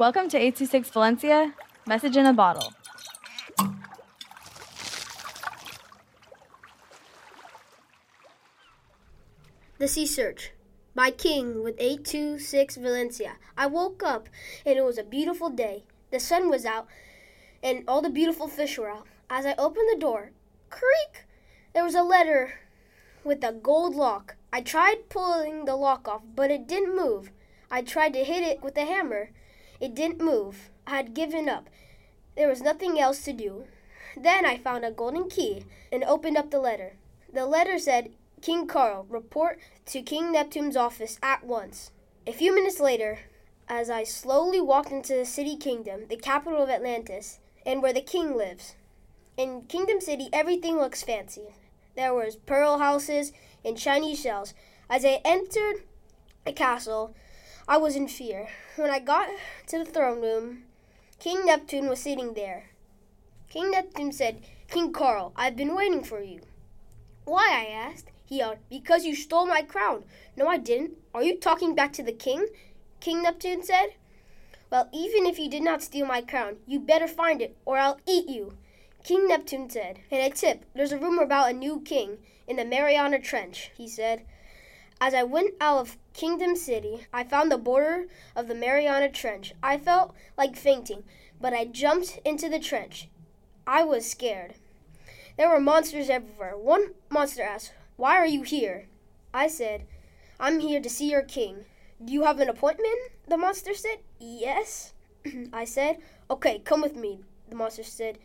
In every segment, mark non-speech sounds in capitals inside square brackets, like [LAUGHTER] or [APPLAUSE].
Welcome to 826 Valencia, message in a bottle. The Sea Search by King with 826 Valencia. I woke up and it was a beautiful day. The sun was out and all the beautiful fish were out. As I opened the door, creak, there was a letter with a gold lock. I tried pulling the lock off, but it didn't move. I tried to hit it with a hammer. It didn't move. I had given up. There was nothing else to do. Then I found a golden key and opened up the letter. The letter said, King Carl, report to King Neptune's office at once. A few minutes later, as I slowly walked into the city kingdom, the capital of Atlantis, and where the king lives. In Kingdom City, everything looks fancy. There was pearl houses and shiny shells. As I entered the castle, I was in fear. When I got to the throne room, King Neptune was sitting there. King Neptune said, King Carl, I've been waiting for you. Why? I asked. He yelled, Because you stole my crown. No, I didn't. Are you talking back to the king? King Neptune said. Well, even if you did not steal my crown, you better find it, or I'll eat you. King Neptune said. And a tip, there's a rumor about a new king in the Mariana Trench, he said. As I went out of Kingdom City, I found the border of the Mariana Trench. I felt like fainting, but I jumped into the trench. I was scared. There were monsters everywhere. One monster asked, why are you here? I said, I'm here to see your king. Do you have an appointment? The monster said. Yes. [CLEARS THROAT] I said, Okay, come with me. The monster said.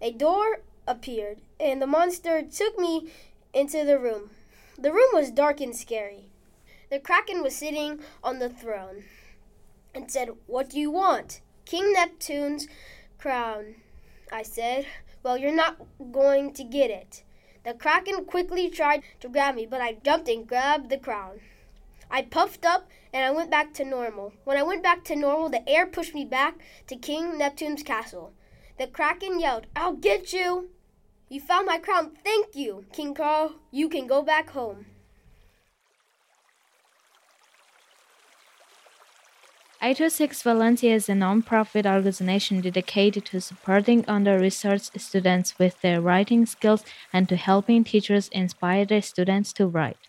A door appeared, and the monster took me into the room. The room was dark and scary. The kraken was sitting on the throne and said, What do you want? King Neptune's crown. I said, Well, you're not going to get it. The kraken quickly tried to grab me, but I jumped and grabbed the crown. I puffed up and I went back to normal. When I went back to normal, the air pushed me back to King Neptune's castle. The kraken yelled, I'll get you! You found my crown. Thank you, King Carl. You can go back home. 826 Valencia is a non-profit organization dedicated to supporting under-resourced students with their writing skills and to helping teachers inspire their students to write.